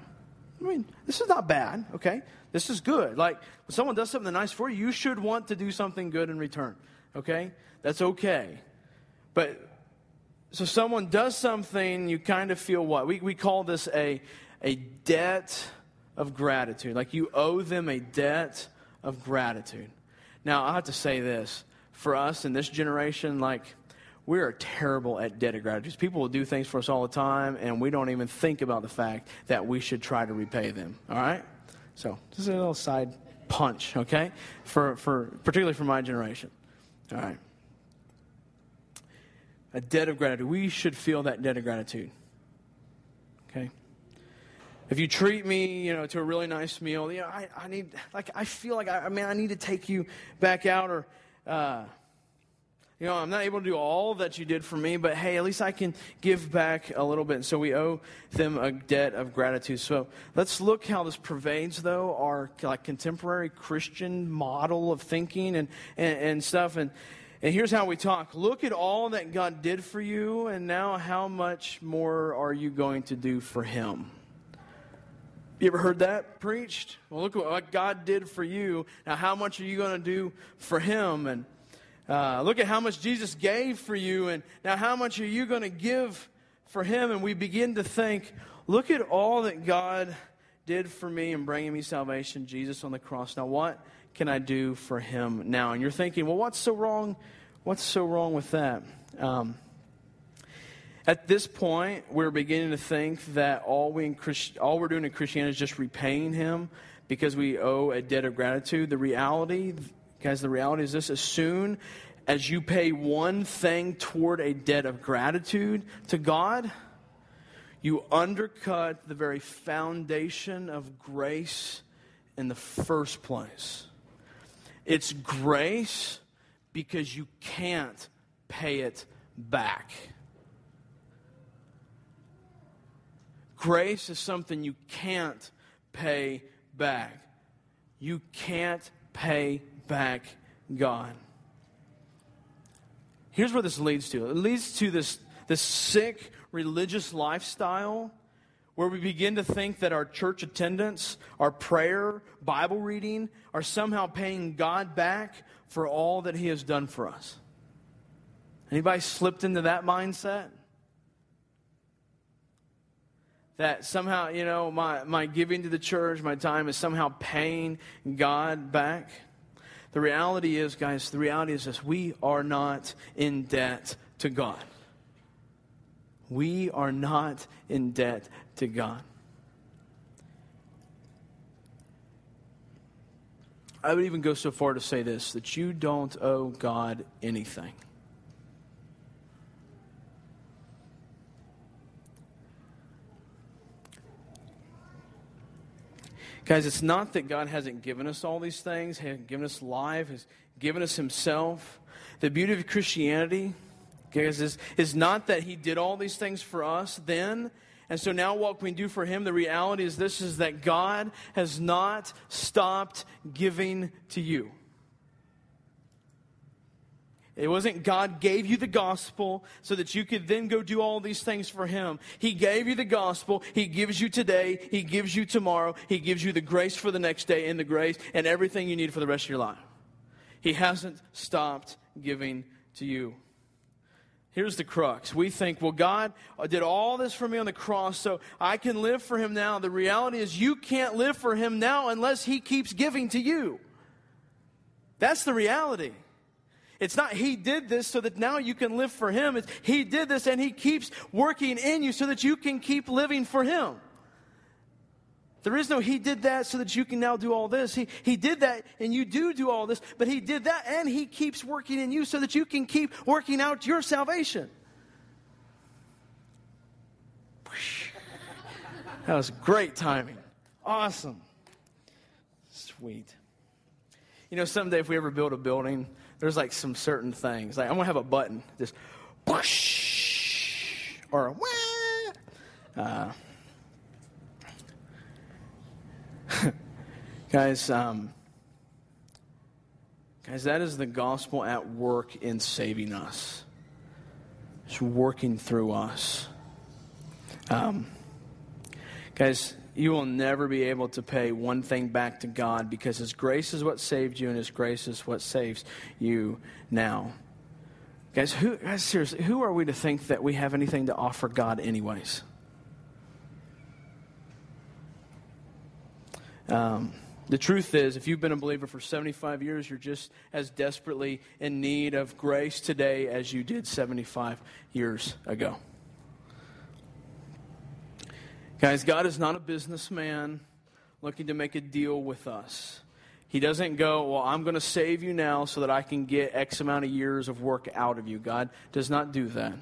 S1: I mean, this is not bad, okay? This is good. Like, when someone does something nice for you, you should want to do something good in return, okay? That's okay. But, so someone does something, you kind of feel what? We, we call this a, a debt of gratitude. Like, you owe them a debt of gratitude. Now, I have to say this. For us in this generation, like, we are terrible at debt of gratitude. People will do things for us all the time, and we don't even think about the fact that we should try to repay them. All right? So, just a little side punch, okay? For, for, particularly for my generation. All right. A debt of gratitude. We should feel that debt of gratitude. Okay? If you treat me, you know, to a really nice meal, you know, I, I need, like, I feel like, I, I mean, I need to take you back out or, uh, you know, I'm not able to do all that you did for me, but hey, at least I can give back a little bit. And So we owe them a debt of gratitude. So let's look how this pervades, though, our like contemporary Christian model of thinking and, and, and stuff. And, and here's how we talk look at all that God did for you, and now how much more are you going to do for Him? You ever heard that preached? Well, look what God did for you. Now, how much are you going to do for Him? And uh, look at how much Jesus gave for you, and now how much are you going to give for him? And we begin to think, look at all that God did for me in bringing me salvation, Jesus on the cross. Now, what can I do for him now? And you're thinking, well, what's so wrong? What's so wrong with that? Um, at this point, we're beginning to think that all, we Christ- all we're doing in Christianity is just repaying him because we owe a debt of gratitude. The reality Guys, the reality is this as soon as you pay one thing toward a debt of gratitude to God, you undercut the very foundation of grace in the first place. It's grace because you can't pay it back. Grace is something you can't pay back. You can't pay back God. Here's where this leads to it leads to this, this sick religious lifestyle where we begin to think that our church attendance, our prayer, Bible reading are somehow paying God back for all that He has done for us. Anybody slipped into that mindset? That somehow, you know, my, my giving to the church, my time is somehow paying God back. The reality is, guys, the reality is this we are not in debt to God. We are not in debt to God. I would even go so far to say this that you don't owe God anything. Guys, it's not that God hasn't given us all these things, hasn't given us life, has given us Himself. The beauty of Christianity, guys, is, is not that He did all these things for us then. And so now what can we do for him? The reality is this is that God has not stopped giving to you. It wasn't God gave you the gospel so that you could then go do all these things for Him. He gave you the gospel. He gives you today. He gives you tomorrow. He gives you the grace for the next day and the grace and everything you need for the rest of your life. He hasn't stopped giving to you. Here's the crux. We think, well, God did all this for me on the cross, so I can live for him now. The reality is, you can't live for him now unless he keeps giving to you. That's the reality. It's not he did this so that now you can live for him. It's he did this and he keeps working in you so that you can keep living for him. There is no he did that so that you can now do all this. He, he did that and you do do all this, but he did that and he keeps working in you so that you can keep working out your salvation. That was great timing. Awesome. Sweet. You know, someday if we ever build a building, there's like some certain things. Like I'm gonna have a button, just whoosh or a wah. Uh, guys, um, guys, that is the gospel at work in saving us. It's working through us. Um, guys, you will never be able to pay one thing back to God because His grace is what saved you and His grace is what saves you now. Guys, who, guys, seriously, who are we to think that we have anything to offer God, anyways? Um, the truth is, if you've been a believer for 75 years, you're just as desperately in need of grace today as you did 75 years ago. Guys, God is not a businessman looking to make a deal with us. He doesn't go, Well, I'm going to save you now so that I can get X amount of years of work out of you. God does not do that.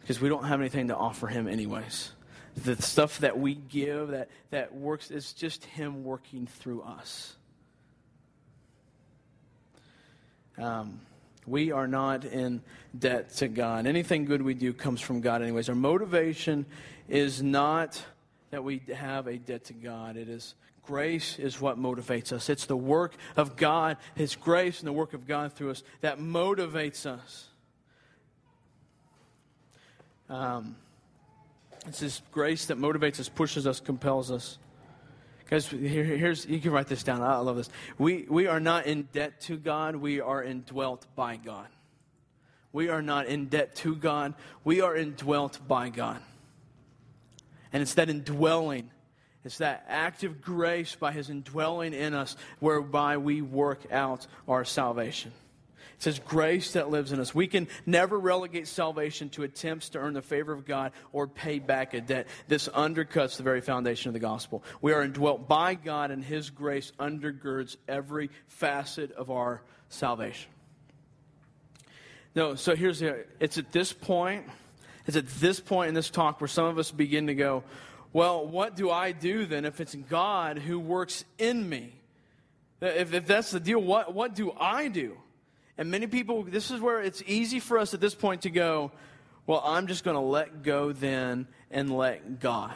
S1: Because we don't have anything to offer Him, anyways the stuff that we give that, that works is just Him working through us. Um, we are not in debt to God. Anything good we do comes from God, anyways. Our motivation is not that we have a debt to God. It is grace is what motivates us. It's the work of God, His grace and the work of God through us that motivates us. Um, it's His grace that motivates us, pushes us, compels us. Guys, here, here's you can write this down. I love this. We we are not in debt to God. We are indwelt by God. We are not in debt to God. We are indwelt by God. And it's that indwelling, it's that active grace by His indwelling in us whereby we work out our salvation. It says grace that lives in us. We can never relegate salvation to attempts to earn the favor of God or pay back a debt. This undercuts the very foundation of the gospel. We are indwelt by God, and His grace undergirds every facet of our salvation. No, so here's the it's at this point, it's at this point in this talk where some of us begin to go, well, what do I do then if it's God who works in me? If, if that's the deal, what, what do I do? And many people, this is where it's easy for us at this point to go, well, I'm just going to let go then and let God.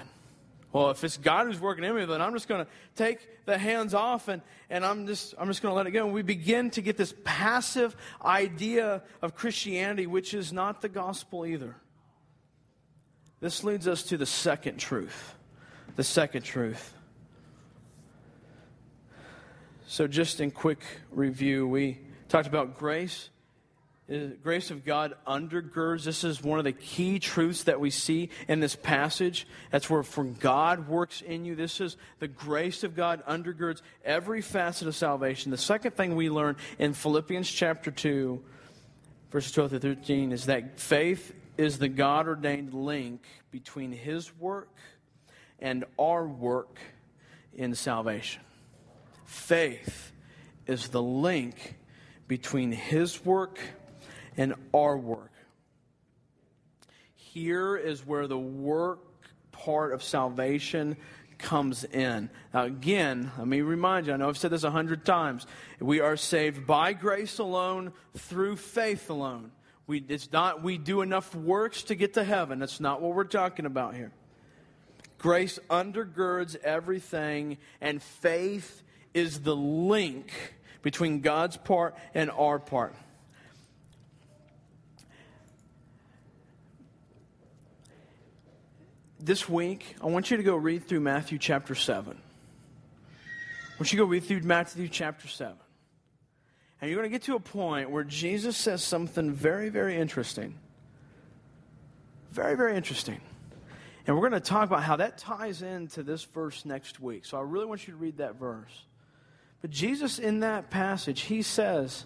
S1: Well, if it's God who's working in me, then I'm just going to take the hands off and, and I'm just, I'm just going to let it go. And we begin to get this passive idea of Christianity, which is not the gospel either. This leads us to the second truth. The second truth. So, just in quick review, we Talked about grace. Uh, grace of God undergirds. This is one of the key truths that we see in this passage. That's where for God works in you. This is the grace of God undergirds every facet of salvation. The second thing we learn in Philippians chapter 2, verses 12 to 13, is that faith is the God ordained link between His work and our work in salvation. Faith is the link between His work and our work. Here is where the work part of salvation comes in. Now, again, let me remind you, I know I've said this a hundred times. We are saved by grace alone, through faith alone. We, it's not we do enough works to get to heaven. That's not what we're talking about here. Grace undergirds everything, and faith is the link between God's part and our part. This week, I want you to go read through Matthew chapter 7. I want you to go read through Matthew chapter 7. And you're going to get to a point where Jesus says something very, very interesting. Very, very interesting. And we're going to talk about how that ties into this verse next week. So I really want you to read that verse. But Jesus, in that passage, he says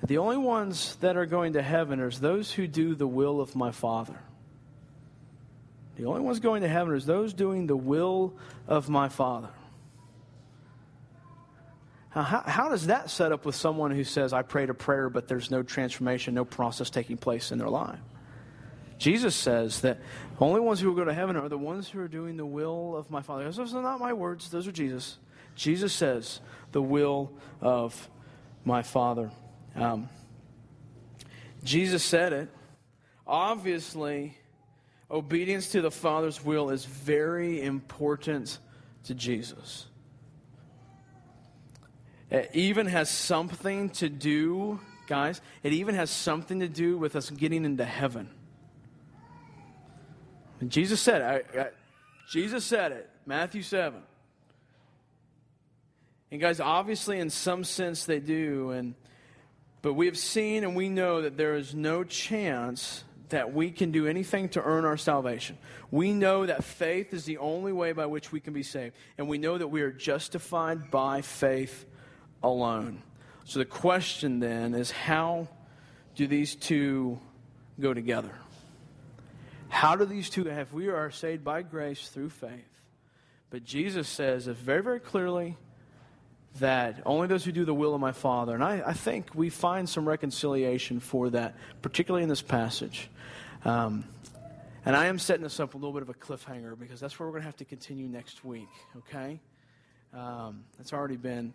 S1: that the only ones that are going to heaven are those who do the will of my Father. The only ones going to heaven are those doing the will of my Father. Now, how, how does that set up with someone who says, I prayed a prayer, but there's no transformation, no process taking place in their life? Jesus says that the only ones who will go to heaven are the ones who are doing the will of my Father. Those are not my words, those are Jesus. Jesus says, the will of my Father. Um, Jesus said it. Obviously, obedience to the Father's will is very important to Jesus. It even has something to do, guys, it even has something to do with us getting into heaven. And Jesus said, I, I, Jesus said it, Matthew 7. And guys, obviously, in some sense, they do. And but we have seen and we know that there is no chance that we can do anything to earn our salvation. We know that faith is the only way by which we can be saved, and we know that we are justified by faith alone. So the question then is how do these two go together? How do these two, if we are saved by grace through faith, but Jesus says very, very clearly that only those who do the will of my Father, and I, I think we find some reconciliation for that, particularly in this passage. Um, and I am setting this up a little bit of a cliffhanger because that's where we're going to have to continue next week, okay? Um, it's already been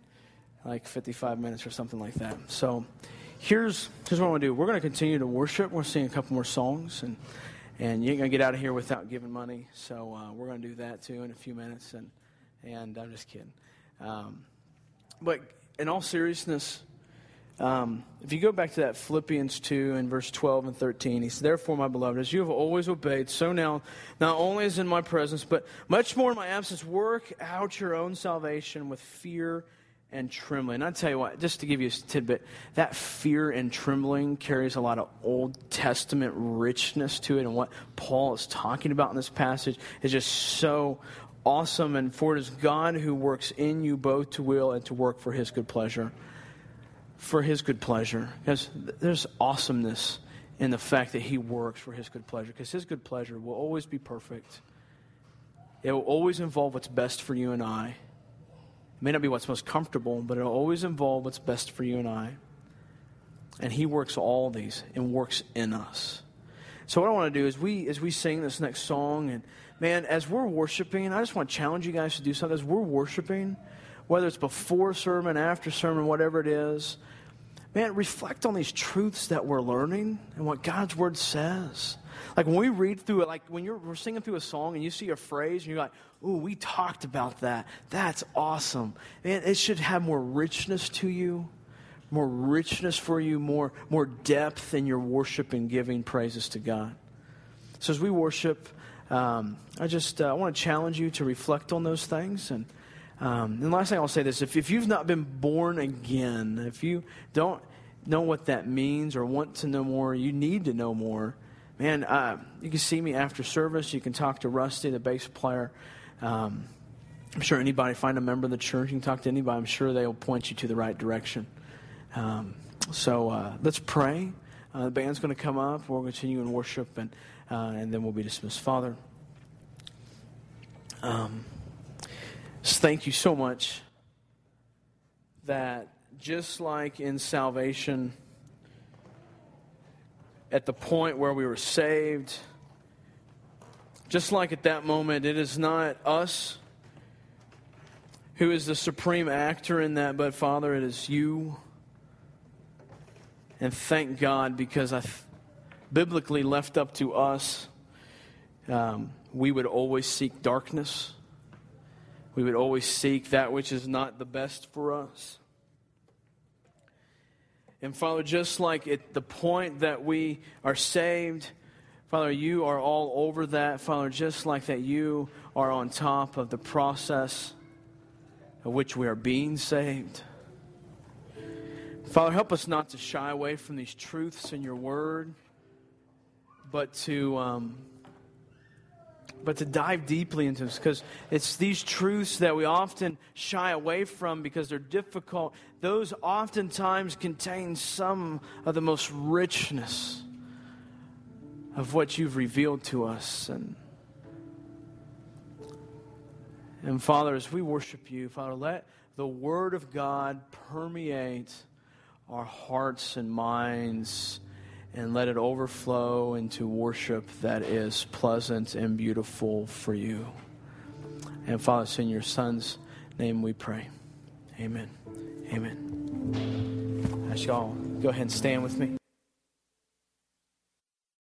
S1: like 55 minutes or something like that. So here's, here's what I want to do. We're going to continue to worship. We're sing a couple more songs, and, and you ain't going to get out of here without giving money. So uh, we're going to do that too in a few minutes. And, and I'm just kidding. Um, but in all seriousness, um, if you go back to that Philippians 2 and verse 12 and 13, he says, Therefore, my beloved, as you have always obeyed, so now, not only is in my presence, but much more in my absence, work out your own salvation with fear and trembling. And I tell you what, just to give you a tidbit, that fear and trembling carries a lot of Old Testament richness to it. And what Paul is talking about in this passage is just so awesome. And for it is God who works in you both to will and to work for his good pleasure. For his good pleasure. Because there's awesomeness in the fact that he works for his good pleasure. Because his good pleasure will always be perfect, it will always involve what's best for you and I It may not be what's most comfortable, but it'll always involve what's best for you and I. And He works all these and works in us. So what I want to do is we as we sing this next song and man, as we're worshiping, I just want to challenge you guys to do something. As we're worshiping, whether it's before sermon, after sermon, whatever it is, man, reflect on these truths that we're learning and what God's word says. Like when we read through it, like when you're we're singing through a song and you see a phrase and you're like, ooh, we talked about that. That's awesome. Man, it should have more richness to you, more richness for you, more, more depth in your worship and giving praises to God. So as we worship, um, I just uh, I want to challenge you to reflect on those things. And, um, and last thing I'll say this if, if you've not been born again, if you don't know what that means or want to know more, you need to know more. Man, uh, you can see me after service. You can talk to Rusty, the bass player. Um, I'm sure anybody, find a member of the church, you can talk to anybody. I'm sure they'll point you to the right direction. Um, so uh, let's pray. Uh, the band's going to come up. We'll continue in worship, and, uh, and then we'll be dismissed. Father, um, thank you so much that just like in salvation, at the point where we were saved, just like at that moment, it is not us who is the supreme actor in that, but Father, it is you. And thank God because I, biblically left up to us, um, we would always seek darkness. We would always seek that which is not the best for us. And Father, just like at the point that we are saved, Father, you are all over that. Father, just like that, you are on top of the process of which we are being saved. Father, help us not to shy away from these truths in your word, but to. Um, but to dive deeply into this because it's these truths that we often shy away from because they're difficult. Those oftentimes contain some of the most richness of what you've revealed to us. And, and Father, as we worship you, Father, let the Word of God permeate our hearts and minds and let it overflow into worship that is pleasant and beautiful for you. And Father, it's in your Son's name we pray. Amen. Amen. I shall go ahead and stand with me.